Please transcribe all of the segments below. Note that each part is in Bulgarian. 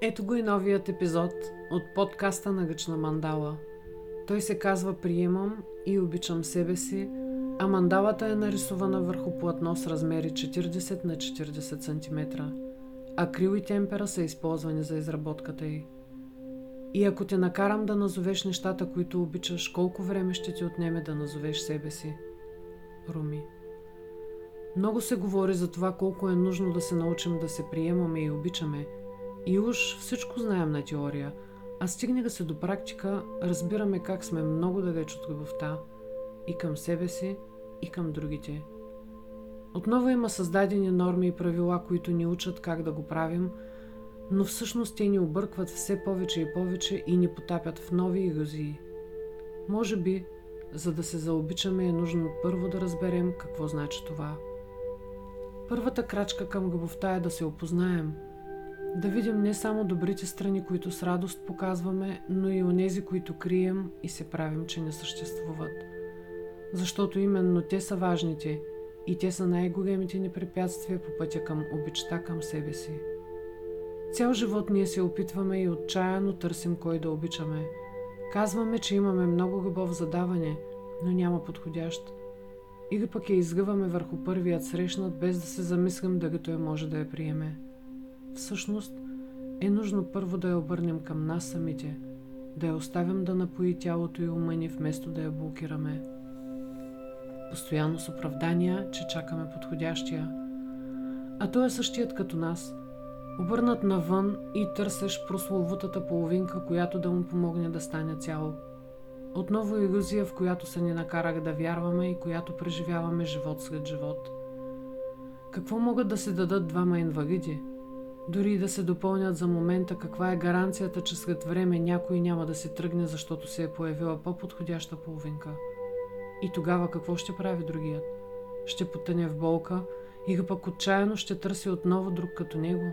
Ето го и новият епизод от подкаста на Гъчна Мандала. Той се казва Приемам и обичам себе си, а мандалата е нарисувана върху платно с размери 40 на 40 см. Акрил и темпера са използвани за изработката й. И ако те накарам да назовеш нещата, които обичаш, колко време ще ти отнеме да назовеш себе си? Руми. Много се говори за това колко е нужно да се научим да се приемаме и обичаме – и уж всичко знаем на теория, а стигне се до практика, разбираме как сме много далеч от любовта и към себе си, и към другите. Отново има създадени норми и правила, които ни учат как да го правим, но всъщност те ни объркват все повече и повече и ни потапят в нови иллюзии. Може би, за да се заобичаме е нужно първо да разберем какво значи това. Първата крачка към любовта е да се опознаем – да видим не само добрите страни, които с радост показваме, но и онези, които крием и се правим, че не съществуват. Защото именно те са важните и те са най-големите ни препятствия по пътя към обичта към себе си. Цял живот ние се опитваме и отчаяно търсим кой да обичаме. Казваме, че имаме много любов за даване, но няма подходящ. Или пък я изгъваме върху първият срещнат, без да се замислим дали той може да я приеме. Всъщност е нужно първо да я обърнем към нас самите, да я оставим да напои тялото и ума ни, вместо да я блокираме. Постоянно с оправдания, че чакаме подходящия. А той е същият като нас, обърнат навън и търсеш прословутата половинка, която да му помогне да стане цяло. Отново иллюзия, в която се ни накарах да вярваме и която преживяваме живот след живот. Какво могат да се дадат двама инвалиди – дори и да се допълнят за момента, каква е гаранцията, че след време някой няма да се тръгне, защото се е появила по-подходяща половинка. И тогава какво ще прави другият? Ще потъне в болка или пък отчаяно ще търси отново друг като него?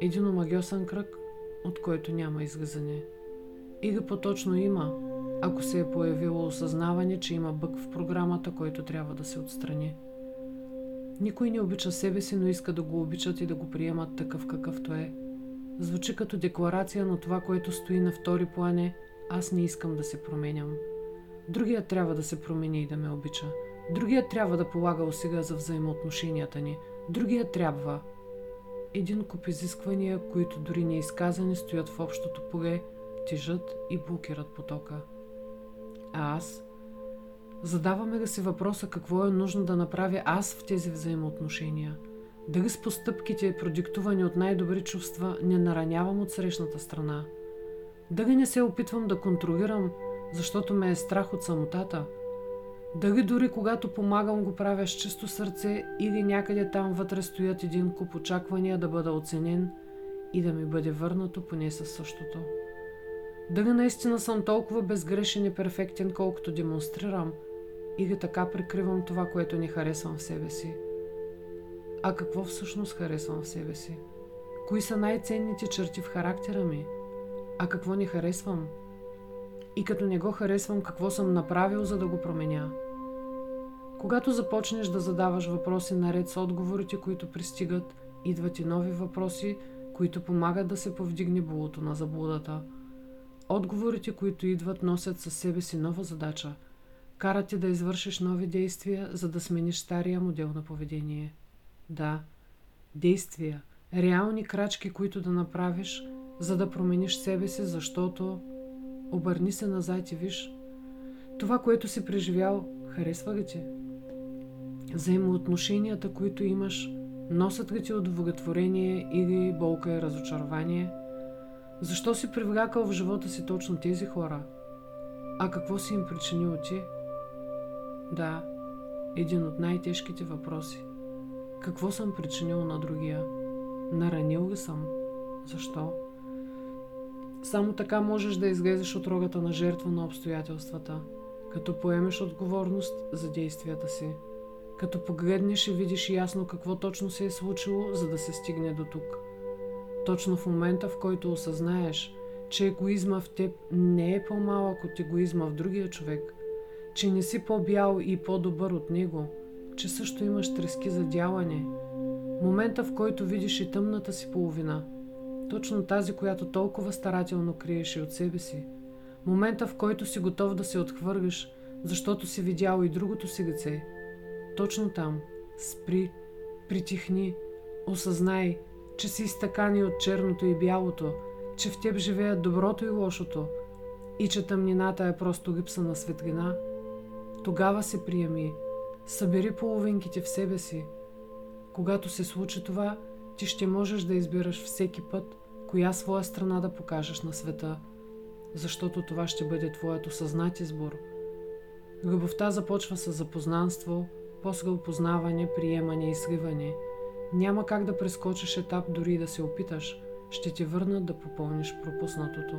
Един омагиосен кръг, от който няма излизане. Или по-точно има, ако се е появило осъзнаване, че има бък в програмата, който трябва да се отстрани. Никой не обича себе си, но иска да го обичат и да го приемат такъв какъвто е. Звучи като декларация, но това, което стои на втори план е аз не искам да се променям. Другият трябва да се промени и да ме обича. Другият трябва да полага усилия за взаимоотношенията ни. Другият трябва. Един куп изисквания, които дори неизказани стоят в общото поле, тежат и блокират потока. А аз Задаваме ли си въпроса какво е нужно да направя аз в тези взаимоотношения? Дали с постъпките, продиктувани от най-добри чувства, не наранявам от срещната страна? Дали не се опитвам да контролирам, защото ме е страх от самотата? Дали дори когато помагам го правя с чисто сърце или някъде там вътре стоят един куп очаквания да бъда оценен и да ми бъде върнато поне със същото? Дали наистина съм толкова безгрешен и перфектен, колкото демонстрирам – или така прикривам това, което не харесвам в себе си. А какво всъщност харесвам в себе си? Кои са най-ценните черти в характера ми? А какво не харесвам? И като не го харесвам, какво съм направил, за да го променя? Когато започнеш да задаваш въпроси наред с отговорите, които пристигат, идват и нови въпроси, които помагат да се повдигне булото на заблудата. Отговорите, които идват, носят със себе си нова задача – Кара ти да извършиш нови действия, за да смениш стария модел на поведение. Да, действия, реални крачки, които да направиш, за да промениш себе си, защото обърни се назад и виж. Това, което си преживял, харесва ли ти? Взаимоотношенията, които имаш, носят ли ти удовлетворение или болка и разочарование? Защо си привлякал в живота си точно тези хора? А какво си им причинил ти? Да, един от най-тежките въпроси. Какво съм причинил на другия? Наранил ли съм? Защо? Само така можеш да излезеш от рогата на жертва на обстоятелствата, като поемеш отговорност за действията си, като погледнеш и видиш ясно какво точно се е случило, за да се стигне до тук. Точно в момента, в който осъзнаеш, че егоизма в теб не е по-малък от егоизма в другия човек – че не си по-бял и по-добър от него, че също имаш трески за дялане. Момента, в който видиш и тъмната си половина, Точно тази, която толкова старателно криеше от себе си. Момента, в който си готов да се отхвъргаш, защото си видял и другото си лице. Точно там. Спри, притихни, осъзнай, че си изтъкани от черното и бялото, че в теб живеят доброто и лошото и че тъмнината е просто липса на светлина. Тогава се приеми, събери половинките в себе си. Когато се случи това, ти ще можеш да избираш всеки път, коя своя страна да покажеш на света, защото това ще бъде твоето съзнат избор. Любовта започва с запознанство, после опознаване, приемане и сливане. Няма как да прескочиш етап дори да се опиташ. Ще ти върнат да попълниш пропуснатото.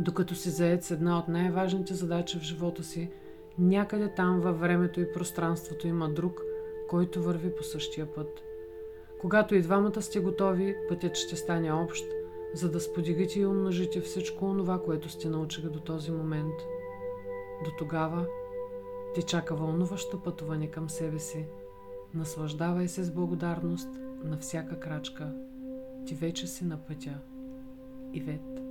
Докато си заед с една от най-важните задачи в живота си, някъде там във времето и пространството има друг, който върви по същия път. Когато и двамата сте готови, пътят ще стане общ, за да споделите и умножите всичко онова, което сте научили до този момент. До тогава ти чака вълнуващо пътуване към себе си. Наслаждавай се с благодарност на всяка крачка. Ти вече си на пътя. Ивет.